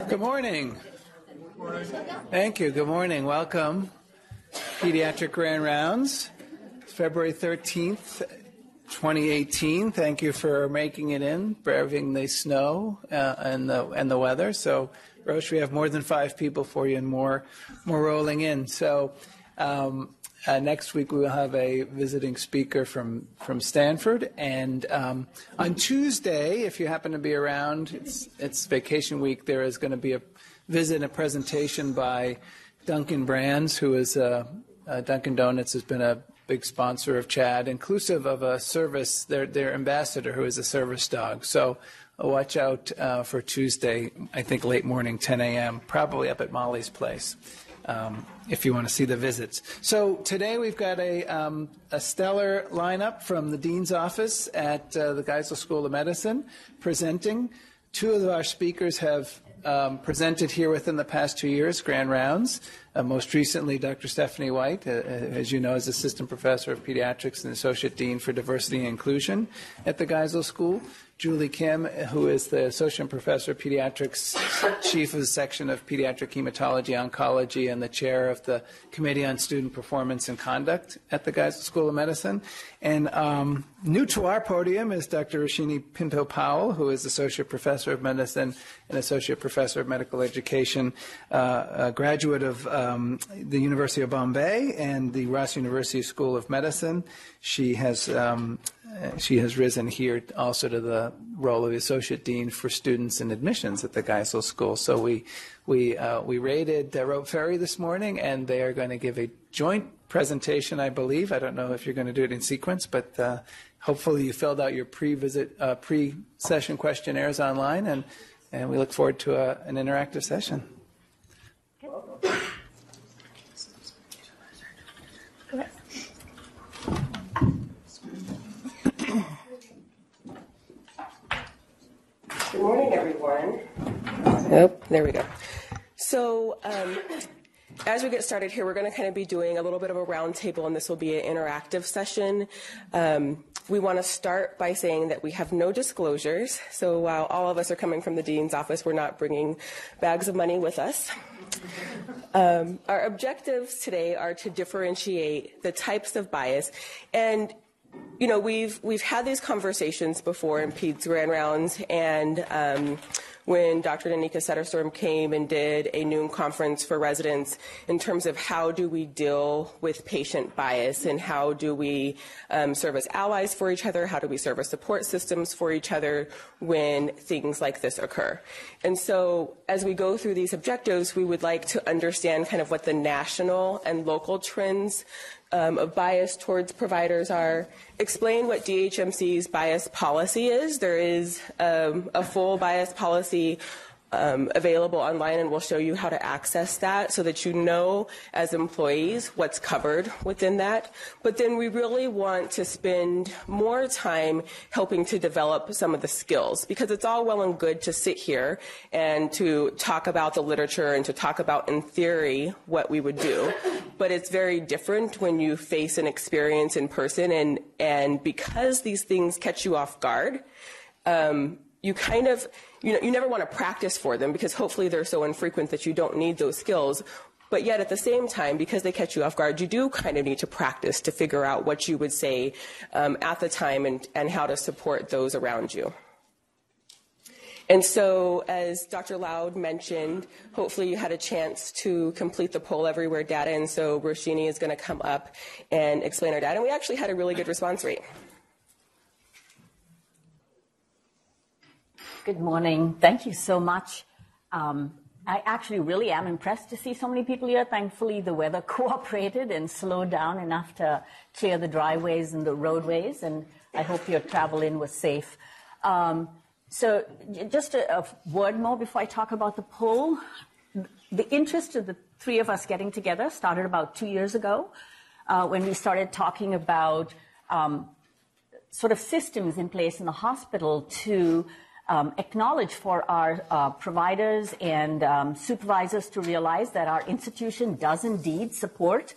Good morning. Thank you. Good morning. Welcome. Pediatric Grand Rounds, February 13th, 2018. Thank you for making it in, braving the snow uh, and the and the weather. So, Roche, we have more than five people for you and more more rolling in. So, um, uh, next week we will have a visiting speaker from from Stanford, and um, on Tuesday, if you happen to be around, it's it's vacation week. There is going to be a visit and a presentation by Dunkin' Brands, who is uh, uh, Dunkin' Donuts has been a big sponsor of CHAD, inclusive of a service their their ambassador, who is a service dog. So. Uh, watch out uh, for Tuesday, I think late morning, 10 a.m., probably up at Molly's place um, if you want to see the visits. So today we've got a, um, a stellar lineup from the Dean's office at uh, the Geisel School of Medicine presenting. Two of our speakers have um, presented here within the past two years, grand rounds. Uh, most recently, Dr. Stephanie White, uh, uh, as you know, is Assistant Professor of Pediatrics and Associate Dean for Diversity and Inclusion at the Geisel School. Julie Kim, who is the Associate Professor of Pediatrics, Chief of the Section of Pediatric Hematology Oncology, and the Chair of the Committee on Student Performance and Conduct at the Geisel School of Medicine. And um, new to our podium is Dr. Roshini Pinto Powell, who is Associate Professor of Medicine and Associate Professor of Medical Education, uh, a graduate of um, the University of Bombay and the Ross University School of Medicine. She has um, she has risen here also to the role of associate dean for students and admissions at the Geisel School. So we we uh, we raided uh, Rope Ferry this morning, and they are going to give a joint presentation, I believe. I don't know if you're going to do it in sequence, but uh, hopefully you filled out your pre-visit uh, pre-session questionnaires online, and and we look forward to a, an interactive session. Good morning, everyone. Yep, there we go. So, um, as we get started here, we're going to kind of be doing a little bit of a roundtable, and this will be an interactive session. Um, we want to start by saying that we have no disclosures. So while all of us are coming from the dean's office, we're not bringing bags of money with us. Um, our objectives today are to differentiate the types of bias and you know, we've we've had these conversations before in PEDS Grand Rounds, and um, when Dr. Danica Setterstorm came and did a noon conference for residents in terms of how do we deal with patient bias and how do we um, serve as allies for each other, how do we serve as support systems for each other when things like this occur. And so as we go through these objectives, we would like to understand kind of what the national and local trends um, of bias towards providers are. Explain what DHMC's bias policy is. There is um, a full bias policy um, available online, and we'll show you how to access that so that you know as employees what's covered within that. But then we really want to spend more time helping to develop some of the skills because it's all well and good to sit here and to talk about the literature and to talk about in theory what we would do. But it's very different when you face an experience in person, and, and because these things catch you off guard, um, you kind of, you know, you never want to practice for them because hopefully they're so infrequent that you don't need those skills. But yet at the same time, because they catch you off guard, you do kind of need to practice to figure out what you would say um, at the time and, and how to support those around you. And so, as Dr. Loud mentioned, hopefully you had a chance to complete the poll everywhere data. And so Roshini is going to come up and explain our data. And we actually had a really good response rate. Good morning. Thank you so much. Um, I actually really am impressed to see so many people here. Thankfully, the weather cooperated and slowed down enough to clear the driveways and the roadways, and I hope your travel in was safe. Um, so, just a, a, word more before I talk about the poll. The interest of the three of us getting together started about two years ago uh, when we started talking about um, sort of systems in place in the hospital to um, acknowledge for our uh, providers and um, supervisors to realize that our institution does indeed support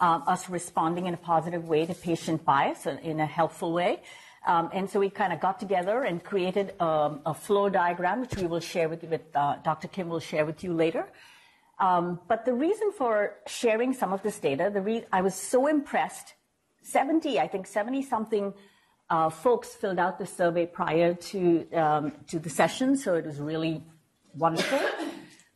uh, us responding in a positive way to patient bias in a helpful way. Um, and so we kind of got together and created um, a flow diagram, which we will share with, with uh, Dr. Kim will share with you later. Um, but the reason for sharing some of this data, the re- I was so impressed. 70, I think 70 something folks filled out the survey prior to, um, to the session, so it was really wonderful.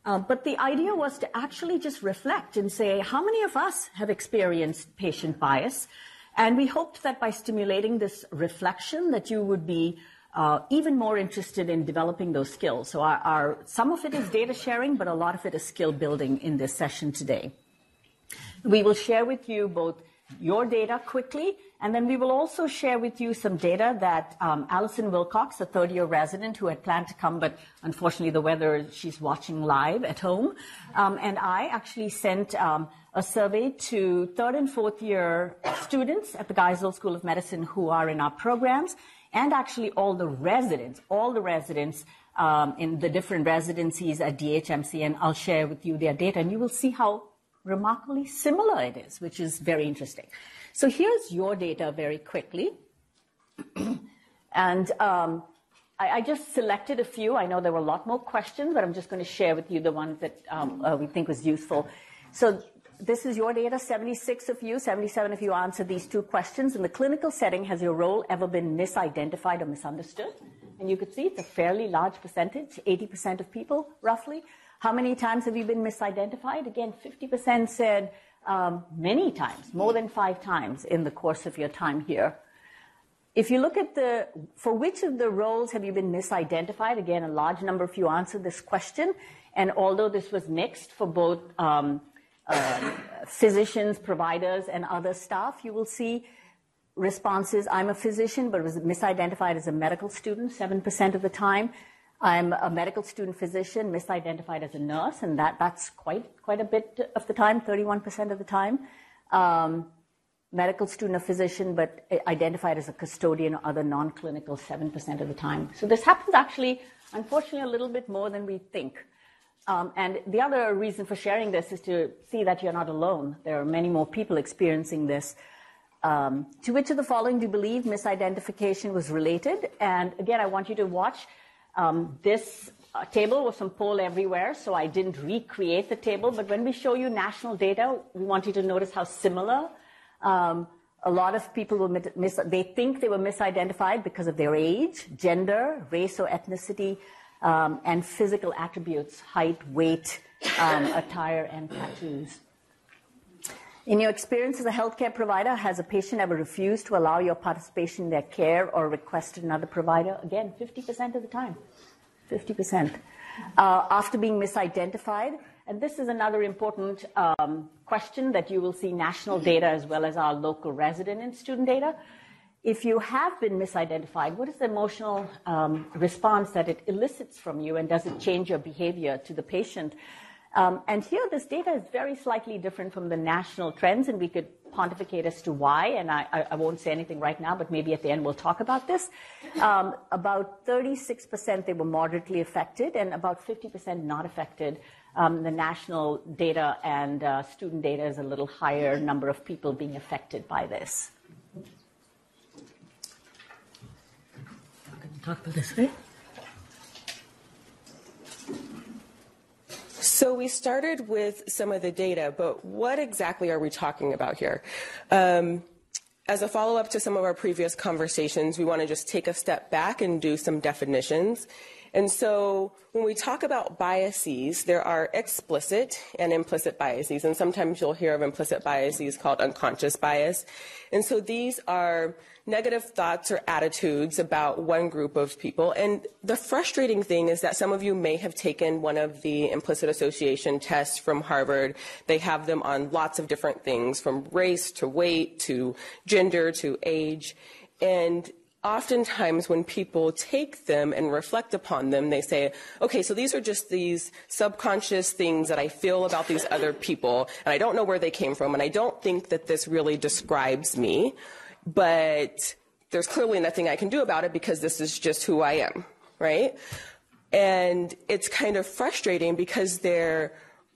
Uh, but the idea was to actually just reflect and say, how many of us have experienced patient bias? And we hoped that by stimulating this reflection that you would be uh, even more interested in developing those skills. So our, our, some of it is data sharing, but a lot of it is skill building in this session today. We will share with you both your data quickly, and then we will also share with you some data that um, Allison Wilcox, a third year resident who had planned to come, but unfortunately the weather, she's watching live at home, um, and I actually sent um, a survey to third and fourth year students at the Geisel School of Medicine who are in our programs, and actually all the residents, all the residents um, in the different residencies at DHMC, and I'll share with you their data, and you will see how remarkably similar it is, which is very interesting. So here's your data very quickly. and um, I, I, just selected a few. I know there were a lot more questions, but I'm just going to share with you the ones that um, uh, we think was useful. So this is your data, 76 of you, 77 of you answered these two questions. In the clinical setting, has your role ever been misidentified or misunderstood? And you could see it's a fairly large percentage, 80% of people, roughly. How many times have you been misidentified? Again, 50% said um, many times, more than five times in the course of your time here. If you look at the, for which of the roles have you been misidentified? Again, a large number of you answered this question. And although this was mixed for both um, uh, physicians, providers, and other staff, you will see responses. I'm a physician, but was misidentified as a medical student 7% of the time. I'm a medical student physician, misidentified as a nurse, and that, that's quite, quite a bit of the time, 31% of the time. Um, medical student, a physician, but identified as a custodian or other non clinical 7% of the time. So this happens actually, unfortunately, a little bit more than we think. Um, and the other reason for sharing this is to see that you're not alone. There are many more people experiencing this. Um, to which of the following do you believe misidentification was related? And again, I want you to watch um, this uh, table was from poll everywhere, so I didn't recreate the table. But when we show you national data, we want you to notice how similar. Um, a lot of people will mis- they think they were misidentified because of their age, gender, race or ethnicity, um, and physical attributes, height, weight, um, attire, and tattoos. In your experience as a healthcare provider, has a patient ever refused to allow your participation in their care or requested another provider? Again, 50% of the time. 50%. Uh, after being misidentified, and this is another important um, question that you will see national data as well as our local resident and student data. If you have been misidentified, what is the emotional um, response that it elicits from you, and does it change your behavior to the patient? Um, and here, this data is very slightly different from the national trends, and we could pontificate as to why. And I, I won't say anything right now, but maybe at the end we'll talk about this. Um, about 36% they were moderately affected, and about 50% not affected. Um, the national data and uh, student data is a little higher number of people being affected by this. Talk about this, right? So we started with some of the data, but what exactly are we talking about here? Um, as a follow up to some of our previous conversations, we want to just take a step back and do some definitions. And so when we talk about biases, there are explicit and implicit biases, and sometimes you'll hear of implicit biases called unconscious bias. And so these are negative thoughts or attitudes about one group of people. And the frustrating thing is that some of you may have taken one of the implicit association tests from Harvard. They have them on lots of different things from race to weight to gender to age. And oftentimes when people take them and reflect upon them, they say, okay, so these are just these subconscious things that I feel about these other people, and I don't know where they came from, and I don't think that this really describes me but there's clearly nothing I can do about it because this is just who I am, right? And it's kind of frustrating because there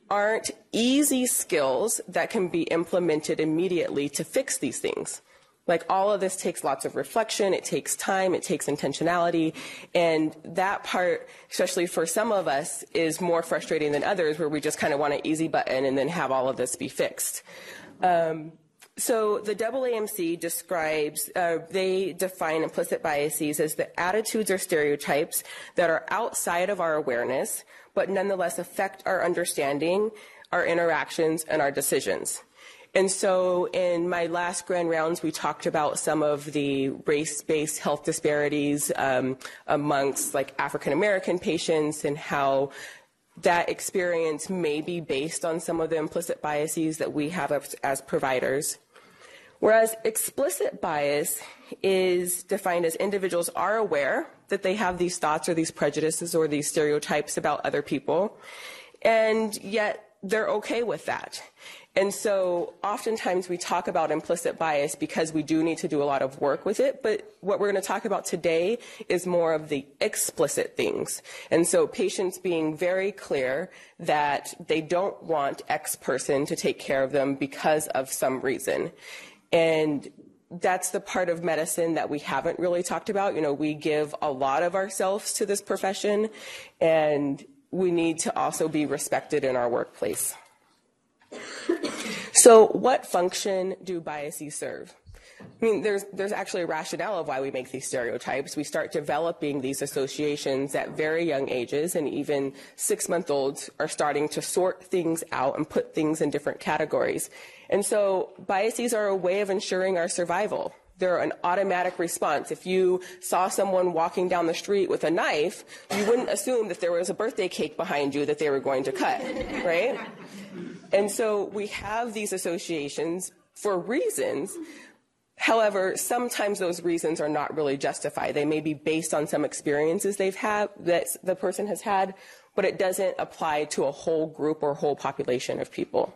aren't easy skills that can be implemented immediately to fix these things, Like all of this takes lots of reflection, it takes time, it takes intentionality, and that part, especially for some of us, is more frustrating than others where we just kind of want an easy button and then have all of this be fixed. Um, so the AAMC describes, uh, they define implicit biases as the attitudes or stereotypes that are outside of our awareness, but nonetheless affect our understanding, our interactions, and our decisions. And so in my last grand rounds, we talked about some of the race-based health disparities um, amongst like African American patients and how that experience may be based on some of the implicit biases that we have as, as providers. Whereas explicit bias is defined as individuals are aware that they have these thoughts or these prejudices or these stereotypes about other people, and yet they're okay with that. And so oftentimes we talk about implicit bias because we do need to do a lot of work with it, but what we're going to talk about today is more of the explicit things. And so patients being very clear that they don't want X person to take care of them because of some reason. And that's the part of medicine that we haven't really talked about. You know, we give a lot of ourselves to this profession and we need to also be respected in our workplace. So, what function do biases serve? I mean, there's, there's actually a rationale of why we make these stereotypes. We start developing these associations at very young ages, and even six month olds are starting to sort things out and put things in different categories. And so, biases are a way of ensuring our survival. They're an automatic response. If you saw someone walking down the street with a knife, you wouldn't assume that there was a birthday cake behind you that they were going to cut, right? And so we have these associations for reasons. However, sometimes those reasons are not really justified. They may be based on some experiences they've had that the person has had, but it doesn't apply to a whole group or whole population of people.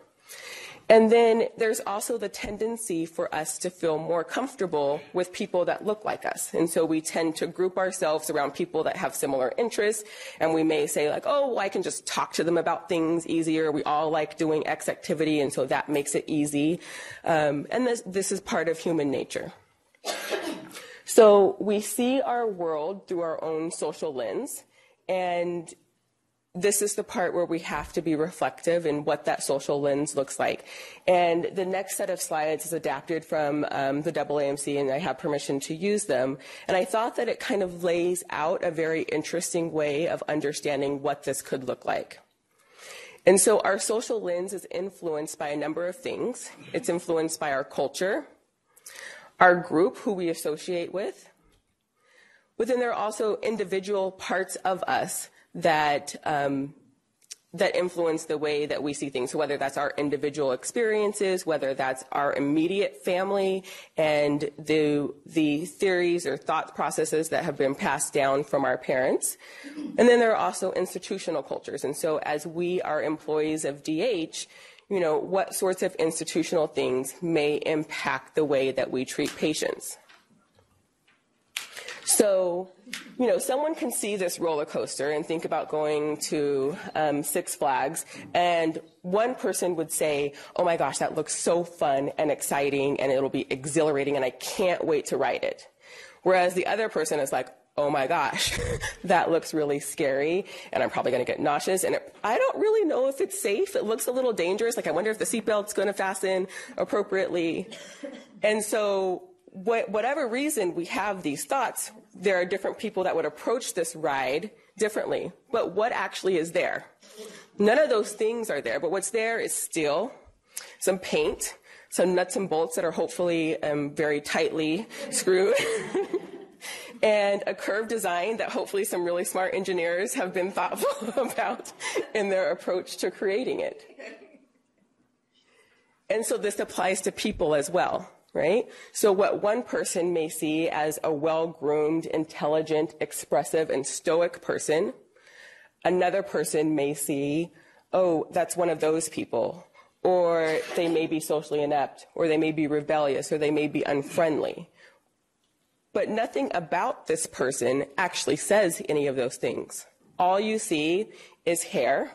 And then there's also the tendency for us to feel more comfortable with people that look like us. And so we tend to group ourselves around people that have similar interests. And we may say, like, oh, well, I can just talk to them about things easier. We all like doing X activity, and so that makes it easy. Um, and this, this is part of human nature. So we see our world through our own social lens. And this is the part where we have to be reflective in what that social lens looks like. And the next set of slides is adapted from um, the AAMC, and I have permission to use them. And I thought that it kind of lays out a very interesting way of understanding what this could look like. And so our social lens is influenced by a number of things. It's influenced by our culture, our group, who we associate with. But then there are also individual parts of us that um, that influence the way that we see things. So whether that's our individual experiences, whether that's our immediate family and the the theories or thought processes that have been passed down from our parents. And then there are also institutional cultures. And so as we are employees of DH, you know, what sorts of institutional things may impact the way that we treat patients. So, you know, someone can see this roller coaster and think about going to um, Six Flags, and one person would say, Oh my gosh, that looks so fun and exciting, and it'll be exhilarating, and I can't wait to ride it. Whereas the other person is like, oh my gosh, that looks really scary, and I'm probably going to get nauseous. And it, I don't really know if it's safe. It looks a little dangerous. Like, I wonder if the seatbelt's going to fasten appropriately. And so, wh- whatever reason we have these thoughts, there are different people that would approach this ride differently. But what actually is there? None of those things are there, but what's there is steel, some paint, some nuts and bolts that are hopefully um, very tightly screwed. and a curved design that hopefully some really smart engineers have been thoughtful about in their approach to creating it. And so this applies to people as well right? So what one person may see as a well-groomed, intelligent, expressive, and stoic person, another person may see, oh, that's one of those people. Or they may be socially inept, or they may be rebellious, or they may be unfriendly. But nothing about this person actually says any of those things. All you see is hair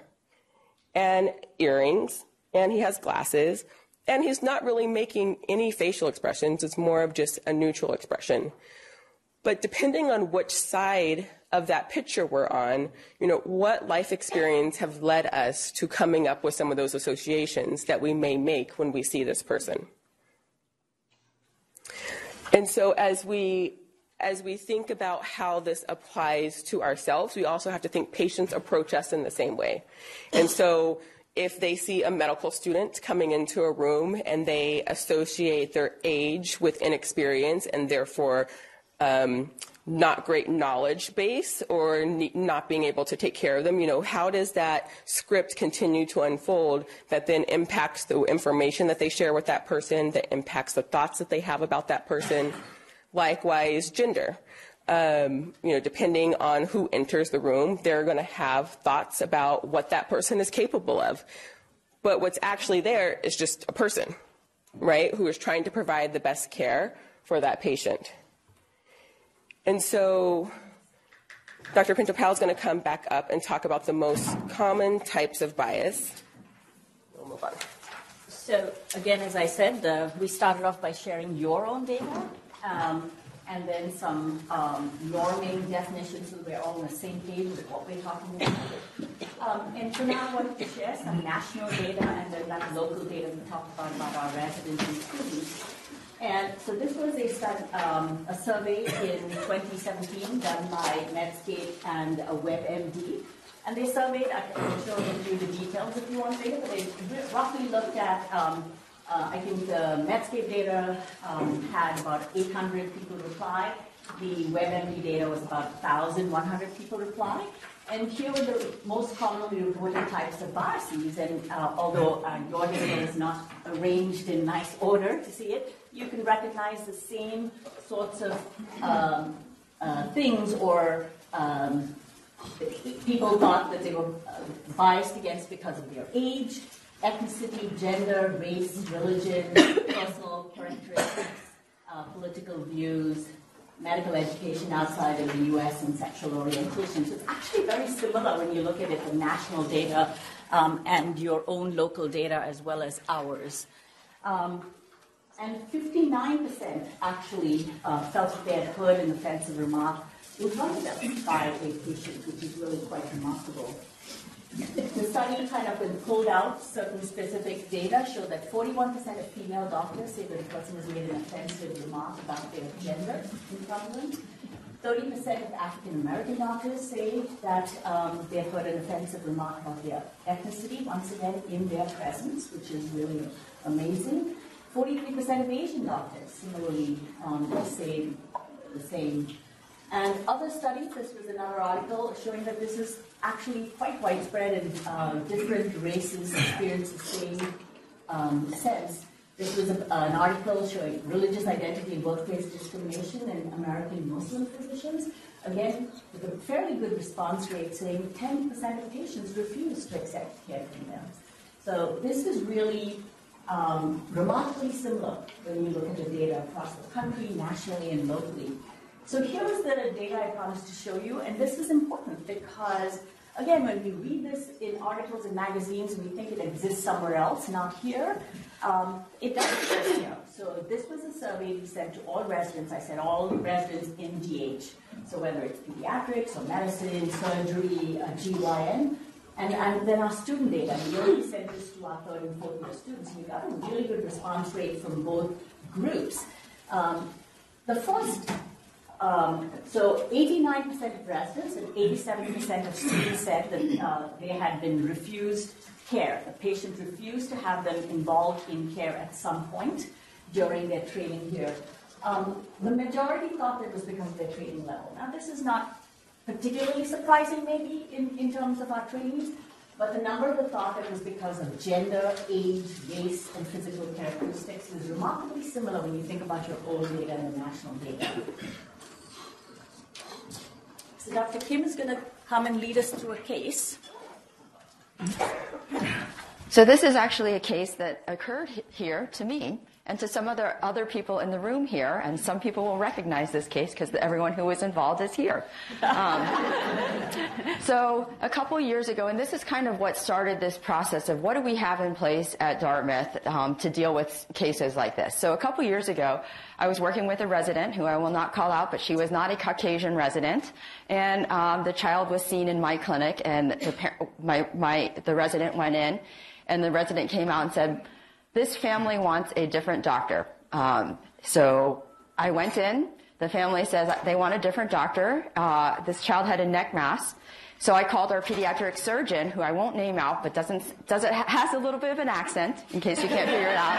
and earrings, and he has glasses, and he's not really making any facial expressions. It's more of just a neutral expression. But depending on which side of that picture we're on, you know, what life experience have led us to coming up with some of those associations that we may make when we see this person. And so as we as we think about how this applies to ourselves, we also have to think patients approach us in the same way. And so if they see a medical student coming into a room and they associate their age with inexperience and therefore um, not great knowledge base or ne- not being able to take care of them, you know, how does that script continue to unfold that then impacts the information that they share with that person, that impacts the thoughts that they have about that person? Likewise, gender. Um, you know, depending on who enters the room, they're going to have thoughts about what that person is capable of. But what's actually there is just a person, right, who is trying to provide the best care for that patient. And so Dr. Pinto Powell is going to come back up and talk about the most common types of bias. We'll move on. So, again, as I said, uh, we started off by sharing your own data. Um, and then some um, norming definitions so we're all on the same page with what we're talking about. Um, and for now, I wanted to share some national data and then that local data we talked about about our residents and students. And so this was a, study, um, a survey in 2017 done by Medscape and WebMD. And they surveyed, I can show you the details if you want later, but they roughly looked at um, uh, I think the Medscape data um, had about 800 people reply. The WebMD data was about 1,100 people reply. And here were the most commonly reported types of biases. And uh, although uh, your data is not arranged in nice order to see it, you can recognize the same sorts of um, uh, things or um, people thought that they were uh, biased against because of their age, ethnicity, gender, race, religion, personal characteristics, uh, political views, medical education outside of the US, and sexual orientation. So it's actually very similar when you look at it, the national data um, and your own local data as well as ours. Um, and 59% actually uh, felt that they had heard an offensive remark of them by a patient, which is really quite remarkable. The study kind of pulled out certain specific data, showed that 41% of female doctors say that a person has made an offensive remark about their gender in them. 30% of African American doctors say that um, they've heard an offensive remark about their ethnicity, once again, in their presence, which is really amazing. 43% of Asian doctors similarly um, say the same and other studies, this was another article showing that this is actually quite widespread in uh, different races experience the same um, sense. This was a, an article showing religious identity workplace discrimination in American Muslim physicians. Again, with a fairly good response rate, saying 10% of patients refuse to accept care from them. So this is really um, remarkably similar when you look at the data across the country, nationally, and locally. So here's the data I promised to show you, and this is important because, again, when we read this in articles and magazines we think it exists somewhere else, not here, um, it doesn't exist here. So this was a survey we sent to all residents. I said all residents in DH. So whether it's pediatrics or medicine, surgery, uh, GYN, and, and, then our student data, we only sent this to our third and fourth year students. We got a really good response rate from both groups. Um, the first um, so 89% of residents and 87% of students said that uh, they had been refused care. The patient refused to have them involved in care at some point during their training here. Um, the majority thought it was because of their training level. Now, this is not particularly surprising, maybe, in, in terms of our trainees, but the number that thought it was because of gender, age, race, and physical characteristics is remarkably similar when you think about your own data and the national data. So Dr. Kim is going to come and lead us through a case. So this is actually a case that occurred here to me and to some other other people in the room here, and some people will recognize this case because everyone who was involved is here. Um, so a couple years ago, and this is kind of what started this process of what do we have in place at Dartmouth um, to deal with cases like this. So a couple years ago, I was working with a resident who I will not call out, but she was not a Caucasian resident, and um, the child was seen in my clinic, and the, my, my, the resident went in, and the resident came out and said, this family wants a different doctor. Um, so I went in. The family says they want a different doctor. Uh, this child had a neck mass. So I called our pediatric surgeon, who I won't name out, but doesn't does it has a little bit of an accent, in case you can't figure it out.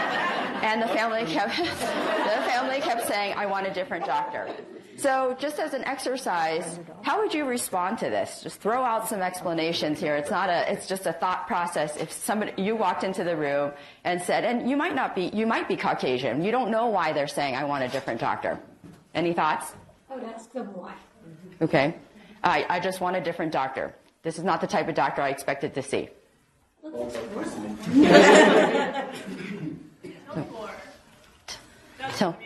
And the family kept the family kept saying, "I want a different doctor." So, just as an exercise, how would you respond to this? Just throw out some explanations here. It's not a, it's just a thought process. If somebody, you walked into the room and said, and you might not be, you might be Caucasian. You don't know why they're saying, I want a different doctor. Any thoughts? Oh, I would ask them why. Okay. I, I just want a different doctor. This is not the type of doctor I expected to see. Tell,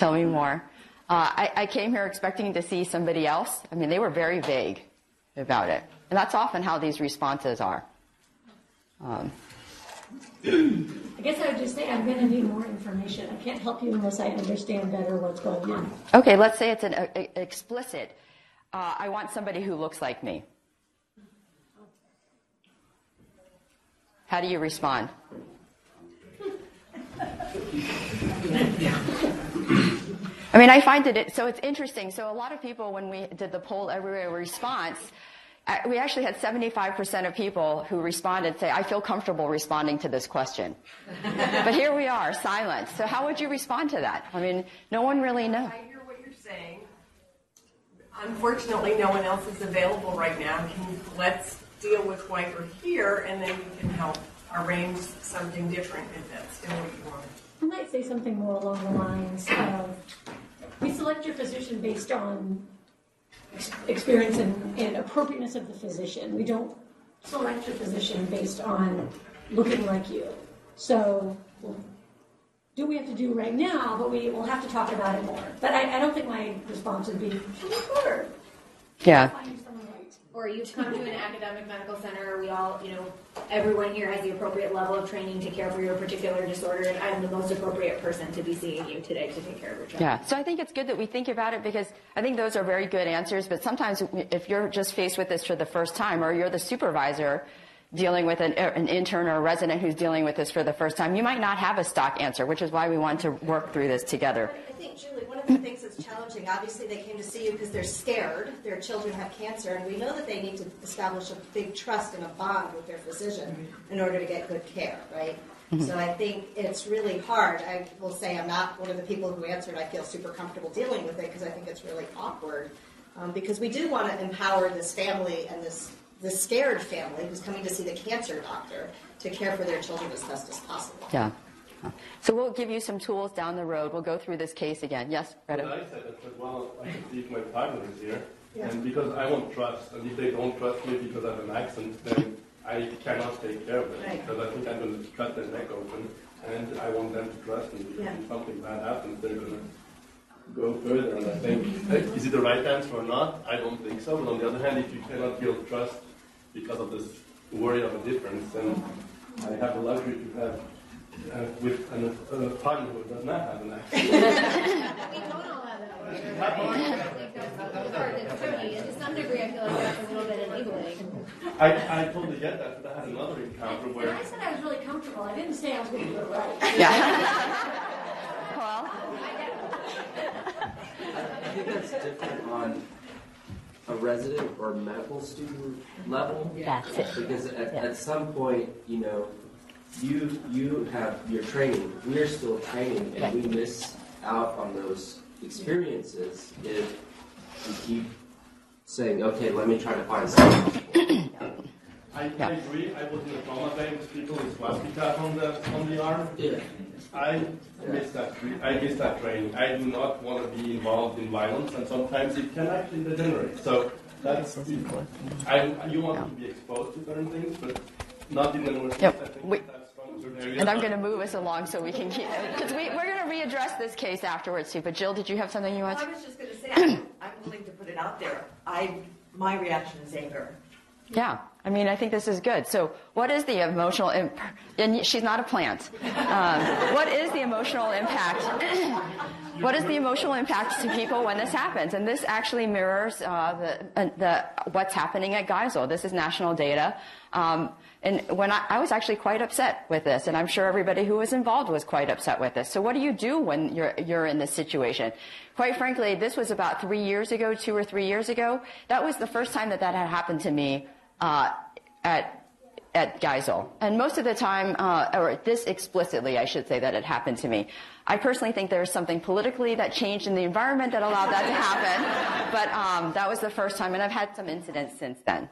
tell me more. Uh, I, I came here expecting to see somebody else. I mean, they were very vague about it. And that's often how these responses are. Um, I guess I would just say I'm going to need more information. I can't help you unless I understand better what's going on. Okay, let's say it's an a, a, explicit. Uh, I want somebody who looks like me. How do you respond? I mean, I find that it, so it's interesting. So a lot of people, when we did the poll everywhere response, we actually had 75% of people who responded say, I feel comfortable responding to this question. but here we are, silent. So how would you respond to that? I mean, no one really knows. I hear what you're saying. Unfortunately, no one else is available right now. Can, you let's deal with why you're here, and then we can help arrange something different if that's still what you want. I might say something more along the lines of we select your physician based on experience and, and appropriateness of the physician. We don't select your physician based on looking like you. So, we'll do we have to do right now, but we will have to talk about it more. But I, I don't think my response would be, Yeah. find you someone right. Or you come to an academic medical center, we all, you know, everyone here has the appropriate level of training to care for your particular disorder, and I'm the most appropriate person to be seeing you today to take care of your child. Yeah. So I think it's good that we think about it because I think those are very good answers. But sometimes if you're just faced with this for the first time or you're the supervisor dealing with an, an intern or a resident who's dealing with this for the first time, you might not have a stock answer, which is why we want to work through this together. I think, Julie, one of the things that's challenging, obviously, they came to see you because they're scared. Their children have cancer, and we know that they need to establish a big trust and a bond with their physician in order to get good care, right? So I think it's really hard. I will say I'm not one of the people who answered. I feel super comfortable dealing with it because I think it's really awkward. Um, because we do want to empower this family and this the scared family who's coming to see the cancer doctor to care for their children as best as possible. Yeah. So we'll give you some tools down the road. We'll go through this case again. Yes, What I said is that, well, I can see if my partner is here, and because I want trust, and if they don't trust me because I have an accent, then I cannot take care of them, Right. because I think I'm going to cut their neck open, and I want them to trust me, because Yeah. if something bad happens, they're going to go further, and I think, uh, is it the right answer or not? I don't think so, but on the other hand, if you cannot build trust because of this worry of a difference, then I have the luxury to have uh, with an, a partner who does not have an accent. We don't all have that. I think that's part of the journey, and to some degree, I feel like that's a little bit enabling. I, I totally get that, but I had another encounter And where I said I was really comfortable. I didn't say I was going to do it right. Yeah. Well, I think that's different on a resident or medical student level. That's it. Because at, Yeah. at some point, you know, you you have your training. We're still training, and we miss out on those experiences if we keep saying, "Okay, let me try to find something." I, I agree, I was in a trauma bank with people with swastika on the, on the arm. Yeah. I miss that, tra- I miss that training. I do not want to be involved in violence, and sometimes it can actually degenerate. So that's, I, you want to be exposed to certain things, but not in the Northeast. Yep. And I'm going to move us along so we can keep, because we, we're going to readdress this case afterwards too. But Jill, did you have something you want well, to? I was just going to say, I'm, I'm willing to put it out there. I, my reaction is anger. Yeah, I mean, I think this is good. So, what is the emotional? Imp- and she's not a plant. Um, what is the emotional impact? what is the emotional impact to people when this happens? And this actually mirrors uh, the, uh, the what's happening at Geisel. This is national data. Um, and when I, I, was actually quite upset with this, and I'm sure everybody who was involved was quite upset with this. So what do you do when you're you're in this situation? Quite frankly, this was about three years ago, two or three years ago. That was the first time that that had happened to me uh, at at Geisel. And most of the time, uh, or this explicitly, I should say, that it happened to me. I personally think there's something politically that changed in the environment that allowed that to happen. But um, that was the first time, and I've had some incidents since then.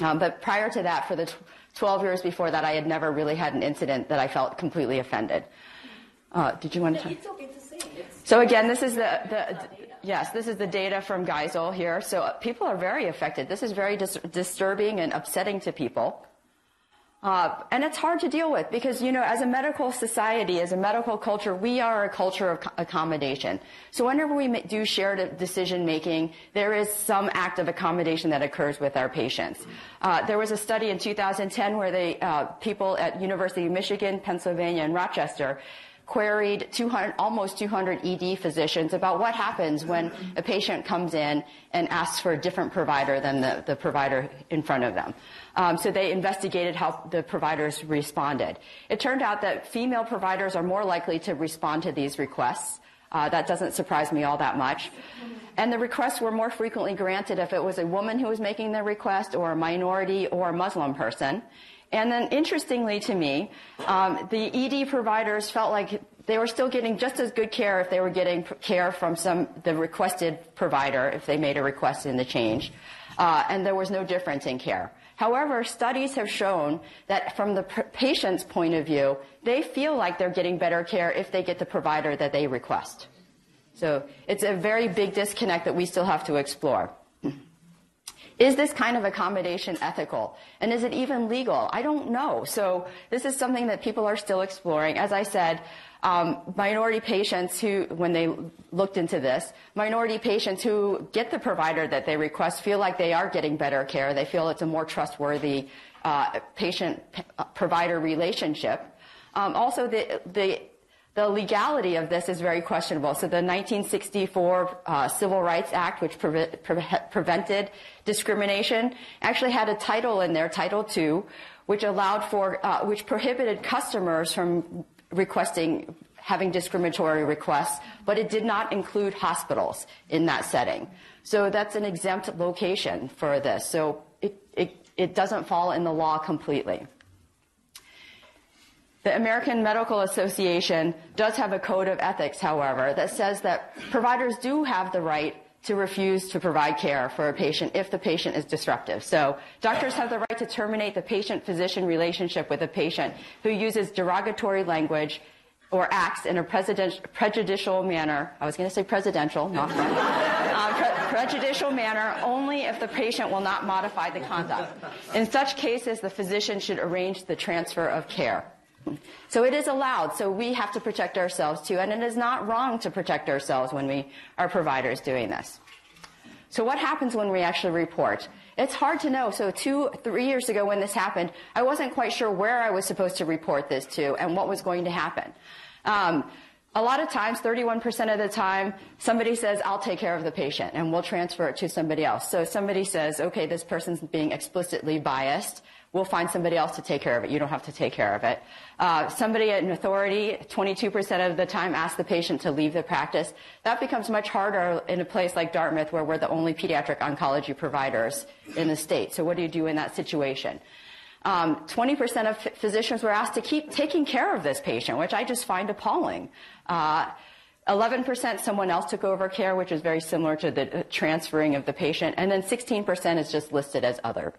Um, but prior to that, for the 12 years before that, I had never really had an incident that I felt completely offended. Uh, did you want to? It's okay to say. It's so again, this is the, the yes, this is the data from Geisel here. So uh, people are very affected. This is very dis- disturbing and upsetting to people. Uh, and it's hard to deal with because, you know, as a medical society, as a medical culture, we are a culture of accommodation. So whenever we do shared decision making, there is some act of accommodation that occurs with our patients. Uh, there was a study in 2010 where they, uh, people at University of Michigan, Pennsylvania, and Rochester queried 200, almost 200 ED physicians about what happens when a patient comes in and asks for a different provider than the, the provider in front of them. Um, so they investigated how the providers responded. It turned out that female providers are more likely to respond to these requests. Uh, that doesn't surprise me all that much. And the requests were more frequently granted if it was a woman who was making the request or a minority or a Muslim person. And then, interestingly to me, um, the ED providers felt like they were still getting just as good care if they were getting care from some the requested provider if they made a request in the change, uh, and there was no difference in care. However, studies have shown that from the patient's point of view, they feel like they're getting better care if they get the provider that they request. So it's a very big disconnect that we still have to explore. Is this kind of accommodation ethical? And is it even legal? I don't know. So this is something that people are still exploring. As I said, um, minority patients who, when they looked into this, minority patients who get the provider that they request feel like they are getting better care. They feel it's a more trustworthy uh, patient-provider uh, relationship. Um, also, the, the the legality of this is very questionable. So the 1964 uh, Civil Rights Act, which pre- pre- prevented discrimination, actually had a title in there, Title II, which allowed for, uh, which prohibited customers from requesting having discriminatory requests, but it did not include hospitals in that setting. So that's an exempt location for this. So it, it, it doesn't fall in the law completely. The American Medical Association does have a code of ethics, however, that says that providers do have the right to refuse to provide care for a patient if the patient is disruptive. So doctors have the right to terminate the patient-physician relationship with a patient who uses derogatory language or acts in a prejudicial manner. I was going to say presidential, not uh, pre- prejudicial manner only if the patient will not modify the conduct. In such cases, the physician should arrange the transfer of care. So it is allowed. So we have to protect ourselves too. And it is not wrong to protect ourselves when we are providers doing this. So what happens when we actually report? It's hard to know. So two, three years ago when this happened, I wasn't quite sure where I was supposed to report this to and what was going to happen. Um, a lot of times, 31% of the time, somebody says, I'll take care of the patient and we'll transfer it to somebody else. So somebody says, okay, this person's being explicitly biased. We'll find somebody else to take care of it. You don't have to take care of it. Uh, somebody at an authority, 22% of the time, asks the patient to leave the practice. That becomes much harder in a place like Dartmouth, where we're the only pediatric oncology providers in the state. So what do you do in that situation? Um, 20% of physicians were asked to keep taking care of this patient, which I just find appalling. Uh, 11% someone else took over care, which is very similar to the transferring of the patient. And then 16% is just listed as other.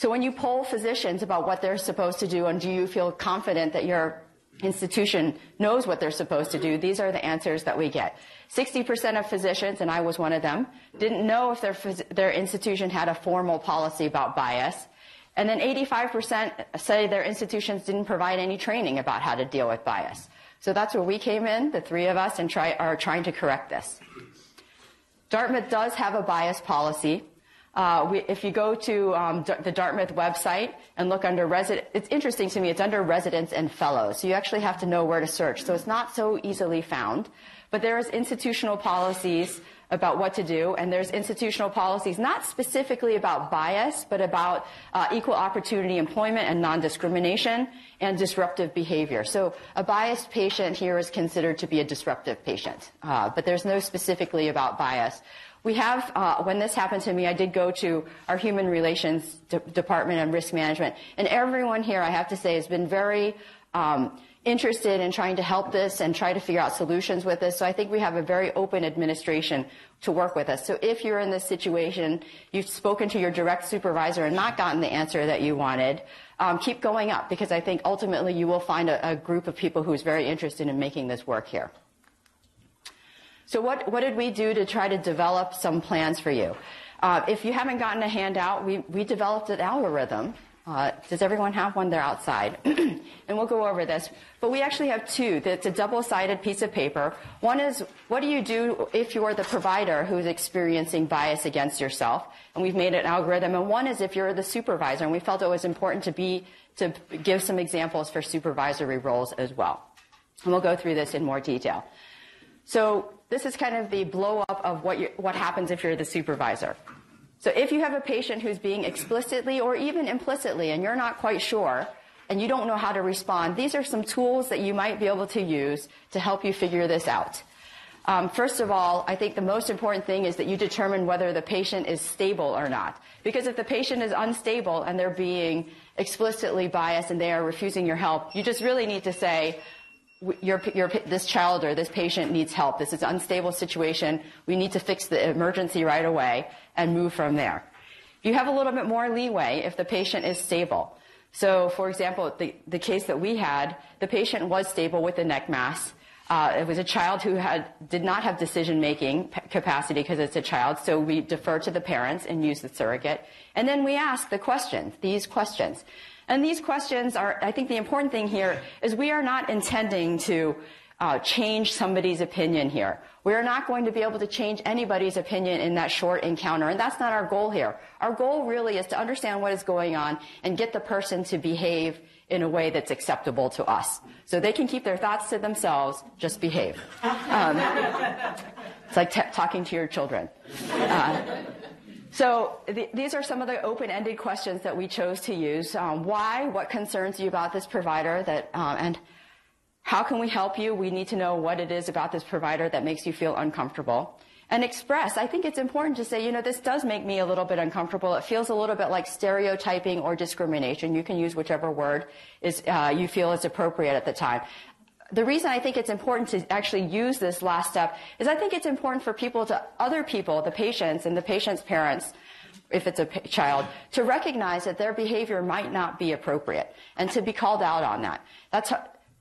So when you poll physicians about what they're supposed to do and do you feel confident that your institution knows what they're supposed to do, these are the answers that we get. 60% of physicians, and I was one of them, didn't know if their, their institution had a formal policy about bias. And then 85% say their institutions didn't provide any training about how to deal with bias. So that's where we came in, the three of us, and try, are trying to correct this. Dartmouth does have a bias policy. Uh, we, if you go to um, the Dartmouth website and look under resident, it's interesting to me. It's under residents and fellows, so you actually have to know where to search. So it's not so easily found. But there is institutional policies about what to do, and there's institutional policies not specifically about bias, but about uh, equal opportunity employment and non-discrimination and disruptive behavior. So a biased patient here is considered to be a disruptive patient, uh, but there's no specifically about bias. We have, uh, when this happened to me, I did go to our human relations de- department and risk management, and everyone here, I have to say, has been very um, interested in trying to help this and try to figure out solutions with this. So I think we have a very open administration to work with us. So if you're in this situation, you've spoken to your direct supervisor and not gotten the answer that you wanted, um, keep going up because I think ultimately you will find a, a group of people who's very interested in making this work here. So what, what did we do to try to develop some plans for you? Uh, if you haven't gotten a handout, we, we developed an algorithm uh, does everyone have one? They're outside. and we'll go over this. But we actually have two. It's a double-sided piece of paper. One is, what do you do if you're the provider who's experiencing bias against yourself? And we've made an algorithm. And one is if you're the supervisor. And we felt it was important to be, to give some examples for supervisory roles as well. And we'll go through this in more detail. So this is kind of the blow up of what, what happens if you're the supervisor. So if you have a patient who's being explicitly or even implicitly and you're not quite sure and you don't know how to respond, these are some tools that you might be able to use to help you figure this out. Um, first of all, I think the most important thing is that you determine whether the patient is stable or not. Because if the patient is unstable and they're being explicitly biased and they are refusing your help, you just really need to say, your, your, this child or this patient needs help. This is an unstable situation. We need to fix the emergency right away and move from there. You have a little bit more leeway if the patient is stable. So, for example, the, the case that we had, the patient was stable with the neck mass. Uh, it was a child who had, did not have decision-making capacity because it's a child, so we defer to the parents and use the surrogate. And then we ask the questions, these questions. And these questions are, I think the important thing here is we are not intending to uh, change somebody's opinion here. We are not going to be able to change anybody's opinion in that short encounter, and that's not our goal here. Our goal really is to understand what is going on and get the person to behave in a way that's acceptable to us. So they can keep their thoughts to themselves, just behave. Um, it's like t- talking to your children. Uh, so th- these are some of the open-ended questions that we chose to use. Um, why? What concerns you about this provider? That um, and how can we help you? We need to know what it is about this provider that makes you feel uncomfortable. And express. I think it's important to say, you know, this does make me a little bit uncomfortable. It feels a little bit like stereotyping or discrimination. You can use whichever word is uh, you feel is appropriate at the time the reason I think it's important to actually use this last step is I think it's important for people to, other people, the patients and the patient's parents, if it's a child, to recognize that their behavior might not be appropriate and to be called out on that. That's,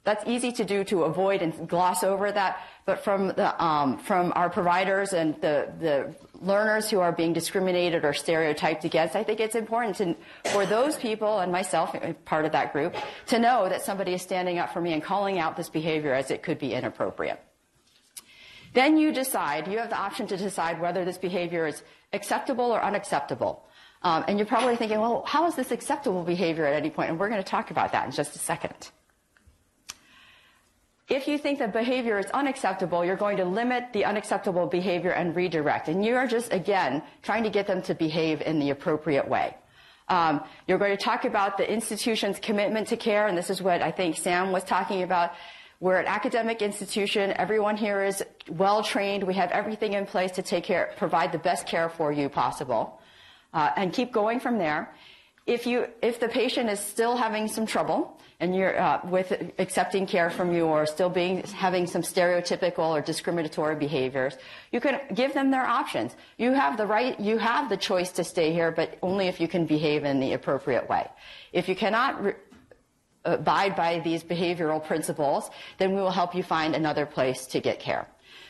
that's easy to do to avoid and gloss over that, but from the, um, from our providers and the, the learners who are being discriminated or stereotyped against, I think it's important to, for those people and myself, uh, part of that group, to know that somebody is standing up for me and calling out this behavior as it could be inappropriate. Then you decide, you have the option to decide whether this behavior is acceptable or unacceptable. Um, and you're probably thinking, well, how is this acceptable behavior at any point? And we're going to talk about that in just a second. If you think that behavior is unacceptable, you're going to limit the unacceptable behavior and redirect. And you are just, again, trying to get them to behave in the appropriate way. Um, you're going to talk about the institution's commitment to care, and this is what I think Sam was talking about. We're an academic institution. Everyone here is well trained. We have everything in place to take care, provide the best care for you possible, uh, and keep going from there. If you, if the patient is still having some trouble, and you're uh, with accepting care from you or still being having some stereotypical or discriminatory behaviors you can give them their options. You have the right you have the choice to stay here but only if you can behave in the appropriate way. If you cannot re- abide by these behavioral principles then we will help you find another place to get care.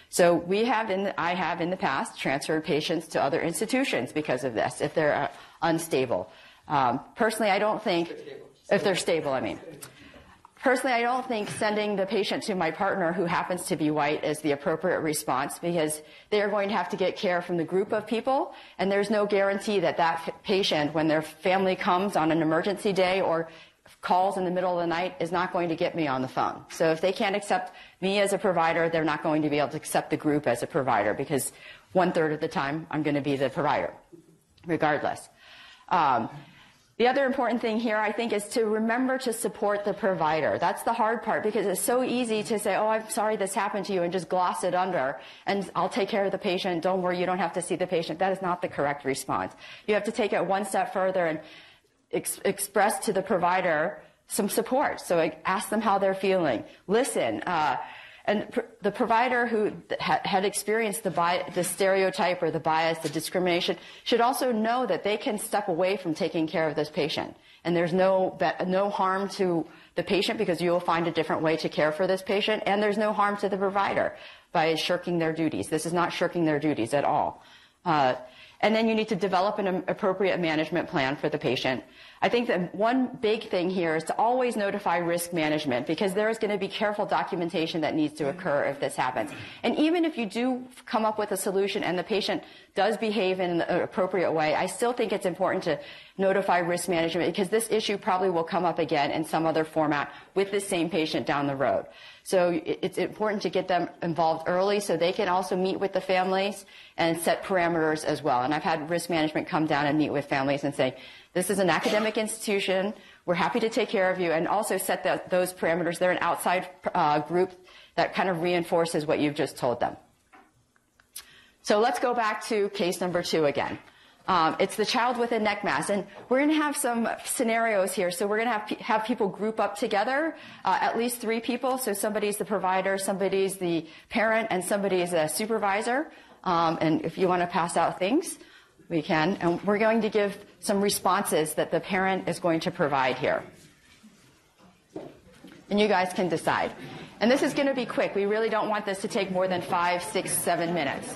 So we have in I have in the past transferred patients to other institutions because of this if they're uh, unstable Um, personally, I don't think, if they're stable, I mean. Personally, I don't think sending the patient to my partner who happens to be white is the appropriate response because they are going to have to get care from the group of people, and there's no guarantee that that patient, when their family comes on an emergency day or calls in the middle of the night, is not going to get me on the phone. So if they can't accept me as a provider, they're not going to be able to accept the group as a provider because one third of the time I'm going to be the provider, regardless. Um, the other important thing here, I think, is to remember to support the provider. That's the hard part because it's so easy to say, oh, I'm sorry this happened to you and just gloss it under and I'll take care of the patient. Don't worry, you don't have to see the patient. That is not the correct response. You have to take it one step further and ex- express to the provider some support. So ask them how they're feeling. Listen. Uh, and pr- the provider who ha- had experienced the, bi- the stereotype or the bias, the discrimination, should also know that they can step away from taking care of this patient. And there's no, be- no harm to the patient because you will find a different way to care for this patient. And there's no harm to the provider by shirking their duties. This is not shirking their duties at all. Uh, and then you need to develop an appropriate management plan for the patient. I think that one big thing here is to always notify risk management because there is going to be careful documentation that needs to occur if this happens. And even if you do come up with a solution and the patient does behave in an appropriate way, I still think it's important to notify risk management because this issue probably will come up again in some other format with the same patient down the road. So it's important to get them involved early so they can also meet with the families and set parameters as well. And I've had risk management come down and meet with families and say, this is an academic institution. We're happy to take care of you and also set the, those parameters. They're an outside uh, group that kind of reinforces what you've just told them. So let's go back to case number two again. Um, it's the child with a neck mass, and we're going to have some scenarios here. So we're going to have have people group up together, uh, at least three people. So somebody's the provider, somebody's the parent, and somebody is a supervisor. Um, and if you want to pass out things, we can. And we're going to give some responses that the parent is going to provide here. And you guys can decide. And this is going to be quick. We really don't want this to take more than five, six, seven minutes.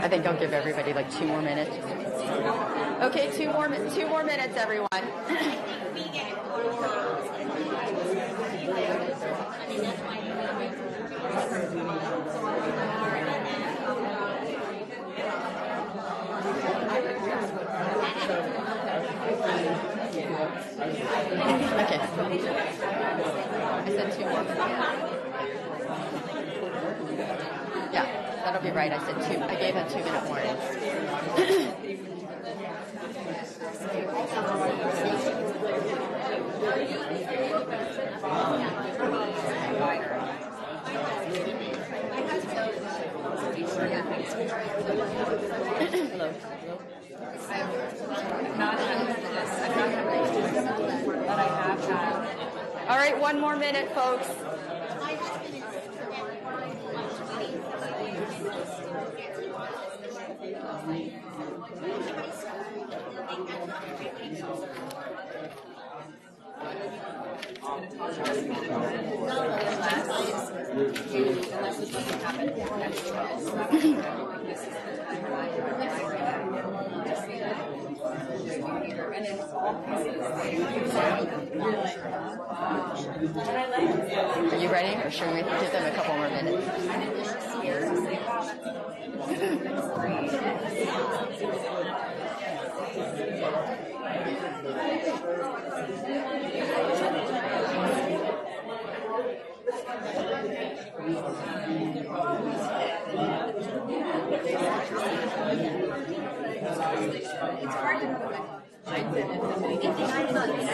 I think I'll give everybody like two more minutes. Okay, two more two more minutes, everyone. Okay. I said two more. Yeah, that'll be right. I said two. I gave a two minute warning. Hello. All right, one more minute, folks. Are you ready, or should we give them a couple more minutes? It's hard to put my mindset in the. It's nine months.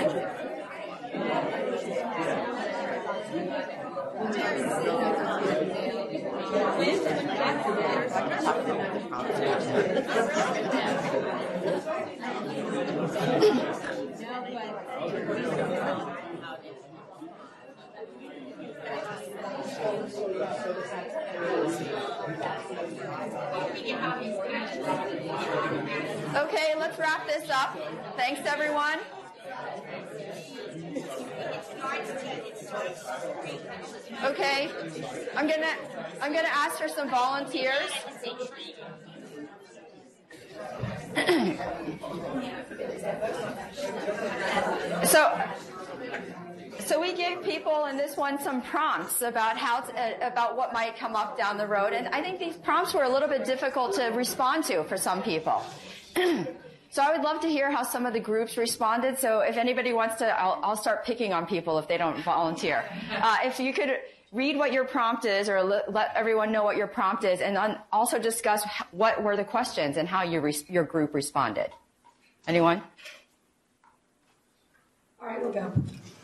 When? Okay, let's wrap this up. Thanks, everyone. Okay, I'm gonna I'm gonna ask for some volunteers. so so we give people in this one some prompts about how to, uh, about what might come up down the road, and I think these prompts were a little bit difficult to respond to for some people. so I would love to hear how some of the groups responded. So if anybody wants to, I'll, I'll start picking on people if they don't volunteer. Uh, if you could read what your prompt is, or let, let everyone know what your prompt is, and then also discuss h- what were the questions and how your res- your group responded. Anyone? All right, we'll go.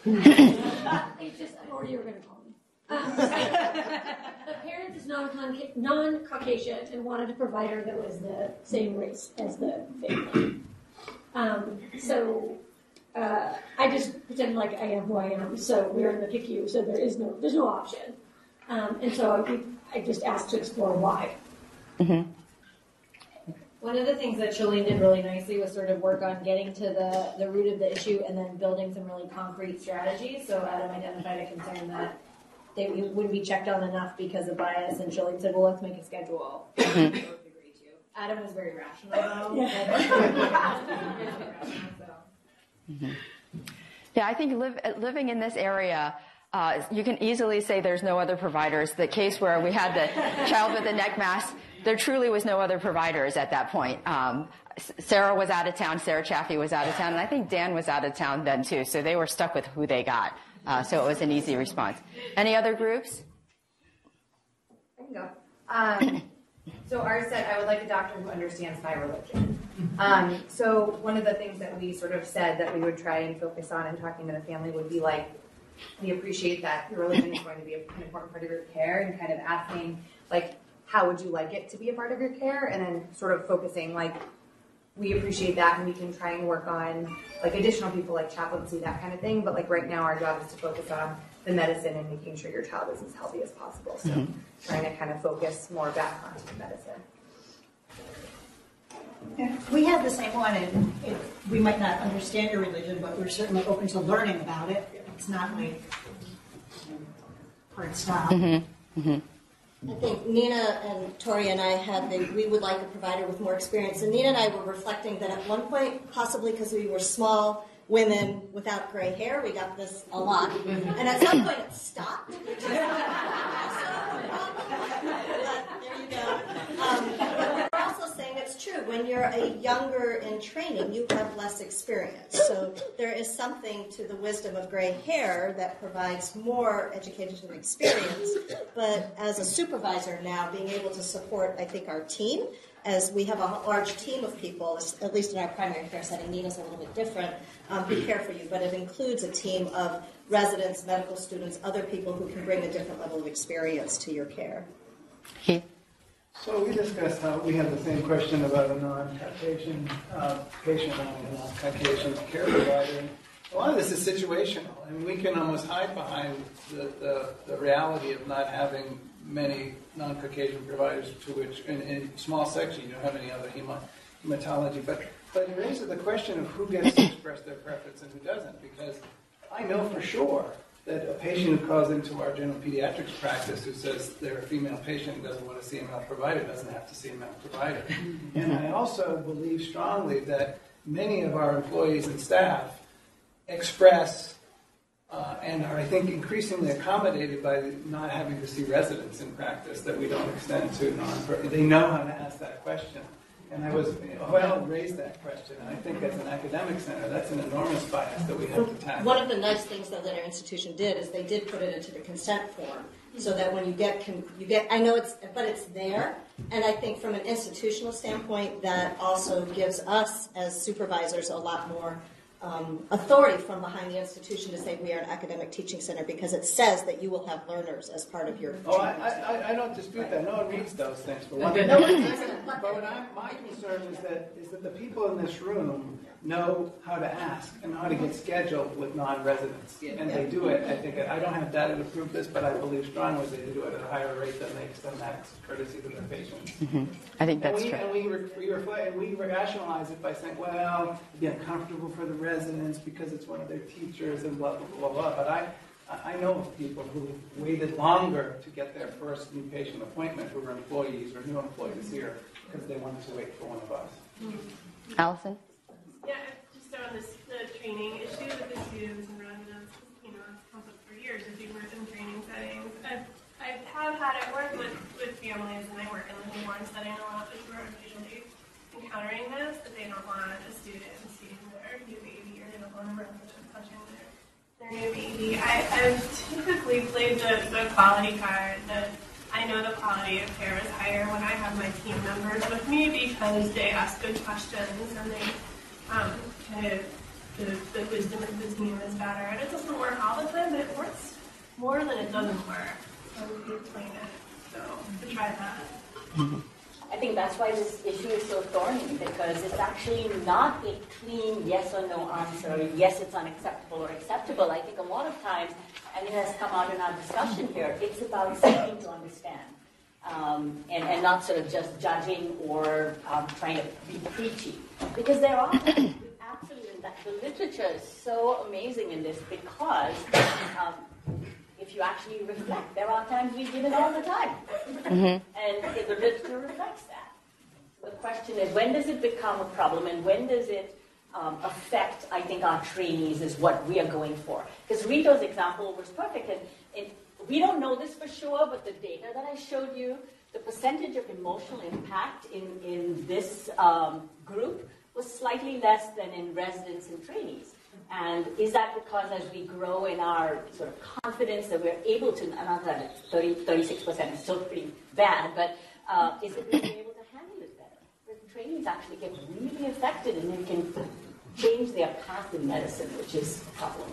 It's just, I already were gonna call me. The parent is non-Cauca- non-Caucasian and wanted a provider that was the same race as the family. Um, so, uh, I just pretend like I am who I am, so we're in the PICU, so there is no, there's no option. Um, and so I, I just asked to explore why. One of the things that Shalene did really nicely was sort of work on getting to the, the root of the issue and then building some really concrete strategies. So Adam identified a concern that they wouldn't be checked on enough because of bias, and Shalene said, "Well, let's make a schedule." We both agreed to. Adam was very rational though. So. Yeah, I think live, living in this area, uh, you can easily say there's no other providers. The case where we had the child with the neck mass, there truly was no other providers at that point. Um, Sarah was out of town, Sarah Chaffee was out of town, and I think Dan was out of town then too, so they were stuck with who they got. Uh, so it was an easy response. Any other groups? I can go. Um, so ours said, I would like a doctor who understands my religion. Um, so one of the things that we sort of said that we would try and focus on in talking to the family would be like, we appreciate that your religion is going to be an important part of your care and kind of asking like, how would you like it to be a part of your care? And then sort of focusing like, we appreciate that and we can try and work on like additional people like chaplaincy, that kind of thing. But like right now our job is to focus on the medicine and making sure your child is as healthy as possible. So Mhm. trying to kind of focus more back onto the medicine. Yeah, We have the same one, and it, we might not understand your religion, but we're certainly open to learning about it. It's not like hard stop. I think Nina and Tori and I had the, we would like a provider with more experience. And Nina and I were reflecting that at one point, possibly because we were small women without gray hair, we got this a lot. Mm-hmm. And at some point it stopped. there you go. Um, but we're also saying it's true. When you're a younger in training, you have less experience. So there is something to the wisdom of gray hair that provides more education and experience. But as a supervisor now, being able to support, I think, our team, as we have a large team of people, at least in our primary care setting, Nina's a little bit different, um, who care for you, but it includes a team of residents, medical students, other people who can bring a different level of experience to your care. So we discussed how we had the same question about a non-Caucasian uh, patient and a non-Caucasian care provider. A lot of this is situational. I mean, we can almost hide behind the, the, the reality of not having many non-Caucasian providers to which, in, in small section, you don't have any other hematology. But, but it raises the question of who gets to express their preference and who doesn't, because I know for sure that a patient who calls into our general pediatrics practice who says they're a female patient and doesn't want to see a male provider doesn't have to see a male provider. And I also believe strongly that many of our employees and staff express uh, and are, I think, increasingly accommodated by not having to see residents in practice that we don't extend to non They know how to ask that question. And I was, well, raised that question. And I think as an academic center, that's an enormous bias that we have to tackle. One of the nice things that our institution did is they did put it into the consent form, so that when you get con- you get, I know it's, but it's there. And I think from an institutional standpoint, that also gives us as supervisors a lot more um, authority from behind the institution to say we are an academic teaching center because it says that you will have learners as part of your. Oh, I, I, I don't dispute that. No one reads those things. But, one, No one does it. but what I'm, my concern is that is that the people in this room know how to ask and how to get scheduled with non-residents, and they do it. I think I don't have data to prove this, but I believe strongly they do it at a higher rate than they extend that courtesy to their patients. Mm-hmm. I think that's and we, true. And we, re- we reflect and we rationalize it by saying, well, it'd be uncomfortable for the residents because it's one of their teachers and blah blah blah blah. But I. I know of people who waited longer to get their first new patient appointment who were employees or new employees here because they wanted to wait for one of us. Allison? Yeah, just on this the training issue with the students and residents, you know, it's come up for years as you work in training settings. I've, I have had it work with, with families and I work in the newborn setting a lot, which we're occasionally encountering this, that they don't want a student seeing their new baby or they don't want a touching their, their new baby. I, I've typically played the, the quality card that I know the quality of care is higher when I have my team members with me because they ask good questions and they um, kind of the, the wisdom of the team is better. And it doesn't work all the time, but it works more than it doesn't work. So we it. So to try that. I think that's why this issue is so thorny because it's actually not a clean yes or no answer. Yes, it's unacceptable or acceptable. I think a lot of times, and it has come out in our discussion here, it's about seeking to understand um, and, and not sort of just judging or um, trying to be preachy. Because there are absolutely, that the literature is so amazing in this because um, if you actually reflect, there are times we give it all the time. Mhm. And the literature reflects that. The question is, when does it become a problem and when does it um, affect, I think, our trainees is what we are going for. Because Rito's example was perfect. And, and we don't know this for sure, but the data that I showed you, the percentage of emotional impact in, in this um, group was slightly less than in residents and trainees. And is that because as we grow in our sort of confidence that we're able to, not that it's 30, 36% is still pretty bad, but uh, is it we're able to handle it better? The trainees actually get really affected and they can change their path in medicine, which is a problem.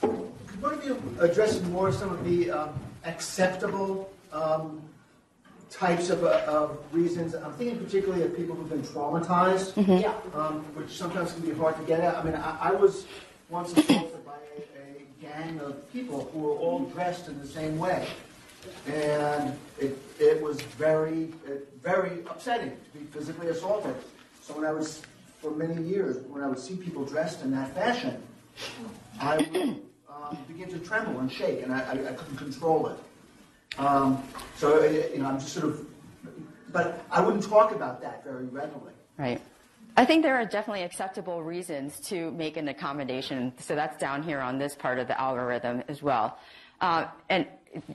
Could one of you address more some of the um, acceptable um, types of, uh, of reasons? I'm thinking particularly of people who've been traumatized, Mhm. Yeah. um, which sometimes can be hard to get at. I mean, I, I was once assaulted by a, a gang of people who were all dressed in the same way. And it, it was very, very upsetting to be physically assaulted. So when I was, for many years, when I would see people dressed in that fashion, I would um, begin to tremble and shake, and I, I, I couldn't control it. Um, so, uh, you know, I'm just sort of, but I wouldn't talk about that very readily. Right. I think there are definitely acceptable reasons to make an accommodation. So that's down here on this part of the algorithm as well. Uh, and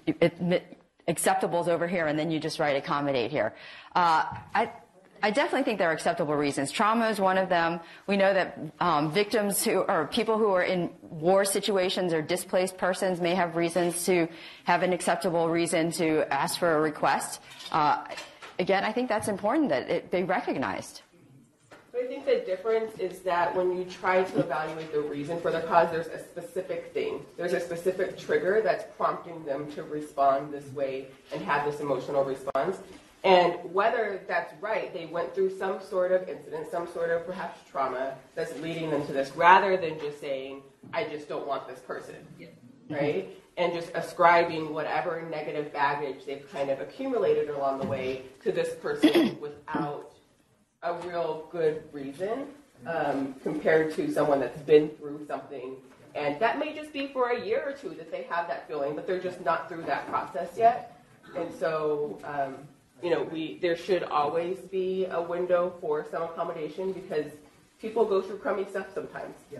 it, it, acceptables over here, and then you just write accommodate here. Uh, I, I definitely think there are acceptable reasons. Trauma is one of them. We know that um, victims who or people who are in war situations or displaced persons may have reasons to have an acceptable reason to ask for a request. Uh, again, I think that's important that it be recognized. So I think the difference is that when you try to evaluate the reason for the cause, there's a specific thing. There's a specific trigger that's prompting them to respond this way and have this emotional response. And whether that's right, they went through some sort of incident, some sort of perhaps trauma that's leading them to this, rather than just saying, I just don't want this person. Right? And just ascribing whatever negative baggage they've kind of accumulated along the way to this person without a real good reason um, compared to someone that's been through something And that may just be for a year or two that they have that feeling, but they're just not through that process yet. And so, um, you know, we there should always be a window for some accommodation because people go through crummy stuff sometimes. Yeah.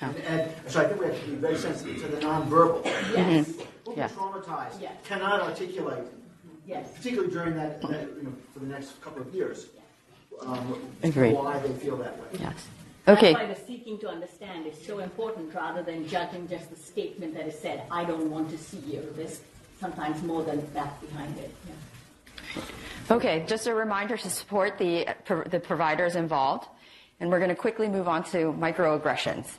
And, and so I think we have to be very sensitive to the nonverbal. Yes. People Yes. traumatized Yes. cannot articulate, Yes. particularly during that, that, you know, for the next couple of years, um, Agreed. why they feel that way. Yes. Okay. That's Okay. why the seeking to understand is so important rather than judging just the statement that is said, I don't want to see you. There's sometimes more than that behind it. Yeah. Okay, just a reminder to support the, the providers involved. And we're going to quickly move on to microaggressions.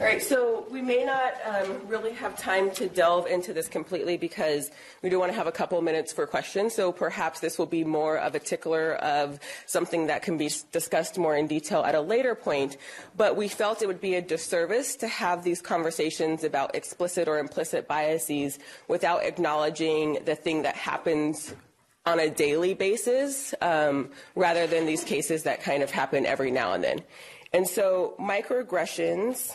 All right, so we may not um, really have time to delve into this completely because we do want to have a couple minutes for questions. So perhaps this will be more of a tickler of something that can be discussed more in detail at a later point. But we felt it would be a disservice to have these conversations about explicit or implicit biases without acknowledging the thing that happens on a daily basis um, rather than these cases that kind of happen every now and then. And so microaggressions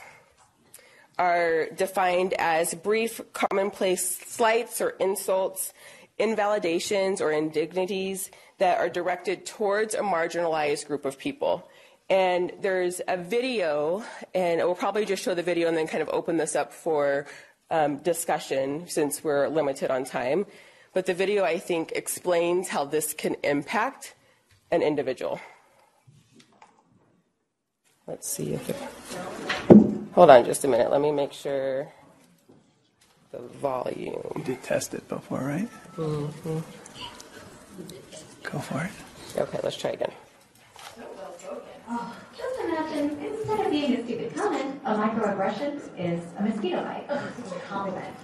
are defined as brief, commonplace slights or insults, invalidations or indignities that are directed towards a marginalized group of people. And there's a video, and we'll probably just show the video and then kind of open this up for um, discussion since we're limited on time. But the video, I think, explains how this can impact an individual. Let's see if it. Hold on just a minute. Let me make sure the volume. You did test it before, right? Mm-hmm. Go for it. Okay, let's try again. Oh, just imagine, instead of being a stupid comment, a microaggression is a mosquito bite. Ugh, it's a compliment.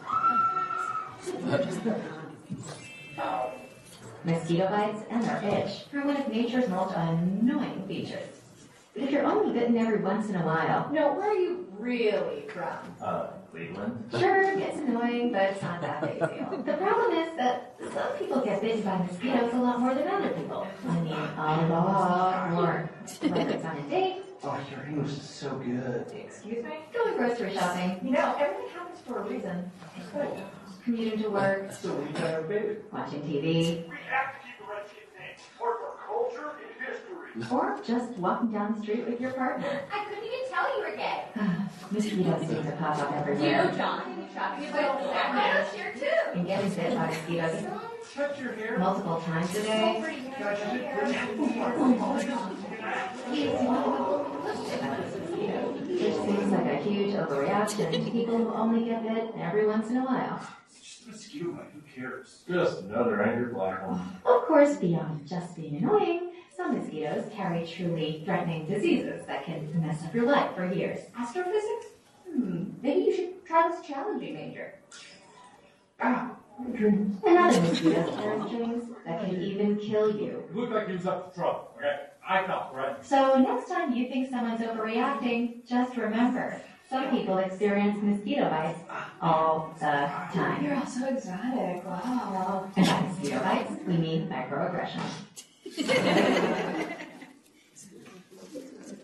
Mosquito bites and their itch are one of nature's most annoying features. But if you're only bitten every once in a while, no, where are you really from? Uh, Cleveland. Sure, it gets annoying, but it's not that big a deal. The problem is that some people get bitten by mosquitoes a lot more than other people. I mean, a lot more. Whether it's on a date, Oh, your English is so good. excuse me, going grocery shopping. You know, everything happens for a reason. Commuting to work, So we got our baby. watching TV, or just walking down the street with your partner. I couldn't even tell you were gay. Mosquitoes seem to pop up everywhere. You, know John, shopping about last year too. And getting bit by mosquitoes multiple times a day. Which seems oh, like a huge overreaction. to People who only get bit every once in a while. Mosquito bite, who cares? Just another angry black one. Of course, beyond just being annoying, some mosquitoes carry truly threatening diseases that can mess up your life for years. Astrophysics? Hmm, maybe you should try this challenging major. Ah, And other mosquitoes carry germs that can even kill you. Look like he was up to trouble, okay? I felt right. So next time you think someone's overreacting, just remember, some people experience mosquito bites all the time. You're all so exotic. Wow. And by mosquito bites, we mean microaggressions.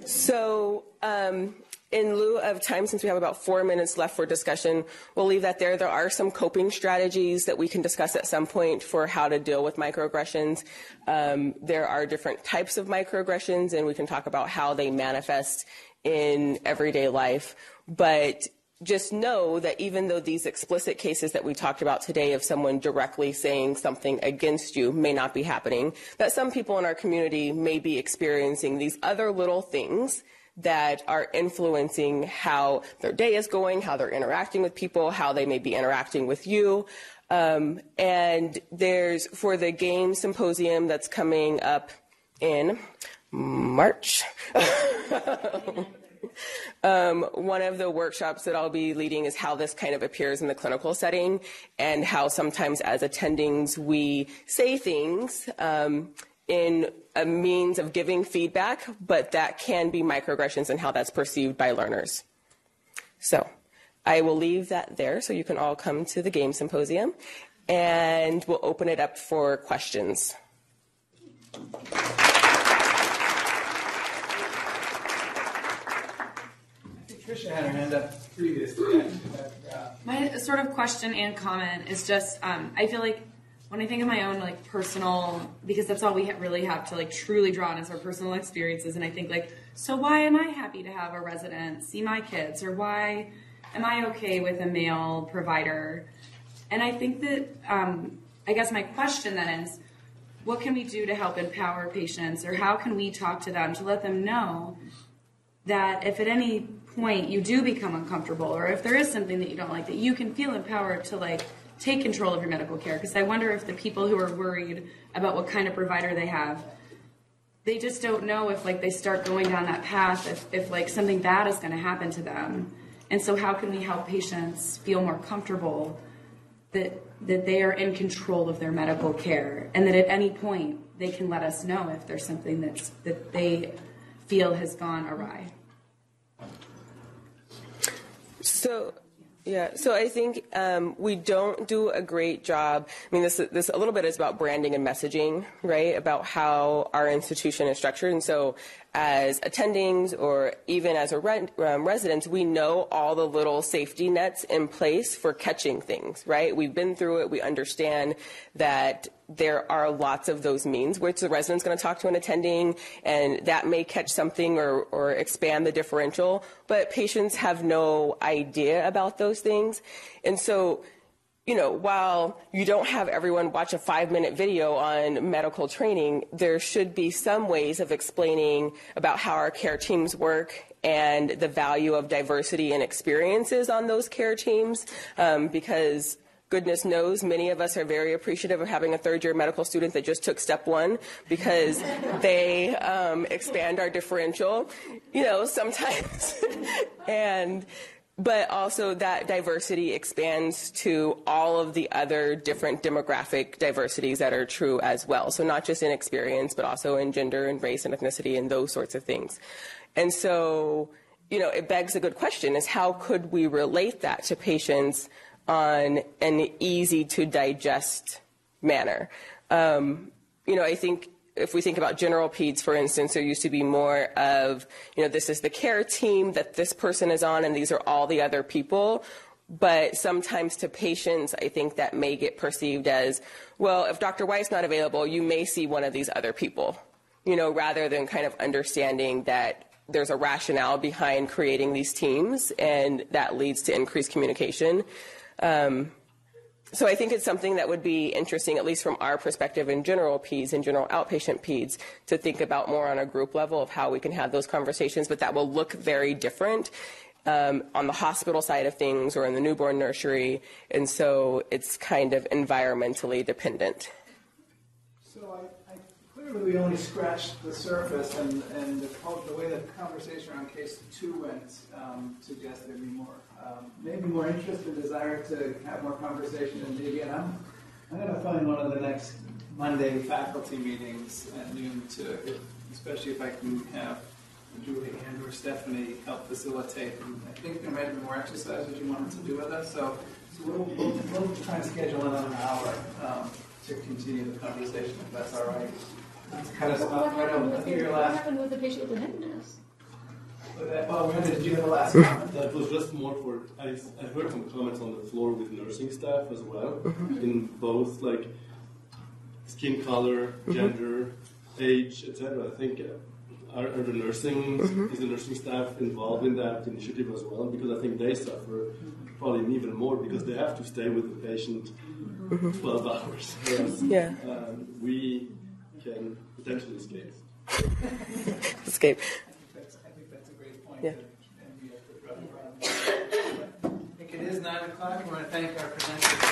So, um, in lieu of time, since we have about four minutes left for discussion, we'll leave that there. There are some coping strategies that we can discuss at some point for how to deal with microaggressions. Um, there are different types of microaggressions, and we can talk about how they manifest in everyday life. But just know that even though these explicit cases that we talked about today of someone directly saying something against you may not be happening, that some people in our community may be experiencing these other little things that are influencing how their day is going, how they're interacting with people, how they may be interacting with you. Um, and there's for the game symposium that's coming up in March. Um, one of the workshops that I'll be leading is how this kind of appears in the clinical setting and how sometimes as attendings we say things um, in a means of giving feedback, but that can be microaggressions and how that's perceived by learners. So I will leave that there so you can all come to the game symposium and we'll open it up for questions. Had her hand up previously. My sort of question and comment is just um, I feel like when I think of my own like personal because that's all we really have to like truly draw on is our personal experiences and I think like so why am I happy to have a resident see my kids or why am I okay with a male provider and I think that um, I guess my question then is what can we do to help empower patients or how can we talk to them to let them know that if at any point you do become uncomfortable or if there is something that you don't like that you can feel empowered to like take control of your medical care. Because i wonder if the people who are worried about what kind of provider they have they just don't know if like they start going down that path if, if like something bad is going to happen to them. And so how can we help patients feel more comfortable that that they are in control of their medical care and that at any point they can let us know if there's something that's that they feel has gone awry So, yeah, so I think um, we don't do a great job. I mean, this this a little bit is about branding and messaging, right? About how our institution is structured, and so as attendings or even as a rent, um, residents, we know all the little safety nets in place for catching things, right? We've been through it. We understand that there are lots of those means which the resident's going to talk to an attending and that may catch something or, or expand the differential, but patients have no idea about those things. And so you know, while you don't have everyone watch a five minute video on medical training, there should be some ways of explaining about how our care teams work and the value of diversity and experiences on those care teams um, because goodness knows many of us are very appreciative of having a third year medical student that just took step one because they um, expand our differential you know sometimes. And but also that diversity expands to all of the other different demographic diversities that are true as well. So not just in experience, but also in gender and race and ethnicity and those sorts of things. And so, you know, it begs a good question is how could we relate that to patients on an easy to digest manner? Um, you know, I think if we think about general peds, for instance, there used to be more of, you know, this is the care team that this person is on, and these are all the other people. But sometimes to patients, I think that may get perceived as, well, if Dr. White's not available, you may see one of these other people, you know, rather than kind of understanding that there's a rationale behind creating these teams, and that leads to increased communication. Um, so I think it's something that would be interesting, at least from our perspective in general peds and general outpatient peds, to think about more on a group level of how we can have those conversations, but that will look very different um, on the hospital side of things or in the newborn nursery, and so it's kind of environmentally dependent. So I, I clearly we only scratched the surface, and, and the, the way the conversation around case two went um, suggested there'd be more um, maybe more interest and desire to have more conversation and dig in. I'm, I'm going to find one of the next Monday faculty meetings at noon to, especially if I can have Julie and or Stephanie help facilitate. And I think there might be more exercises you wanted to do with us, so, so we'll, we'll, we'll try and schedule another hour um, to continue the conversation if that's all right. Let's cut us What right happened with the, what happened with the patient with the headness? Did you have the last comment? That was just more for, I, I heard some comments on the floor with nursing staff as well, Mhm. in both like skin color, Mhm. gender, age, etc. I think uh, are, are the nursing, Mhm. is the nursing staff involved in that initiative as well? Because I think they suffer probably even more because they have to stay with the patient Mhm. 12 hours. Whereas, Yeah. um, we can potentially escape. Escape. I think that's a great point. Yeah. I think it is nine o'clock. I want to thank our presenters.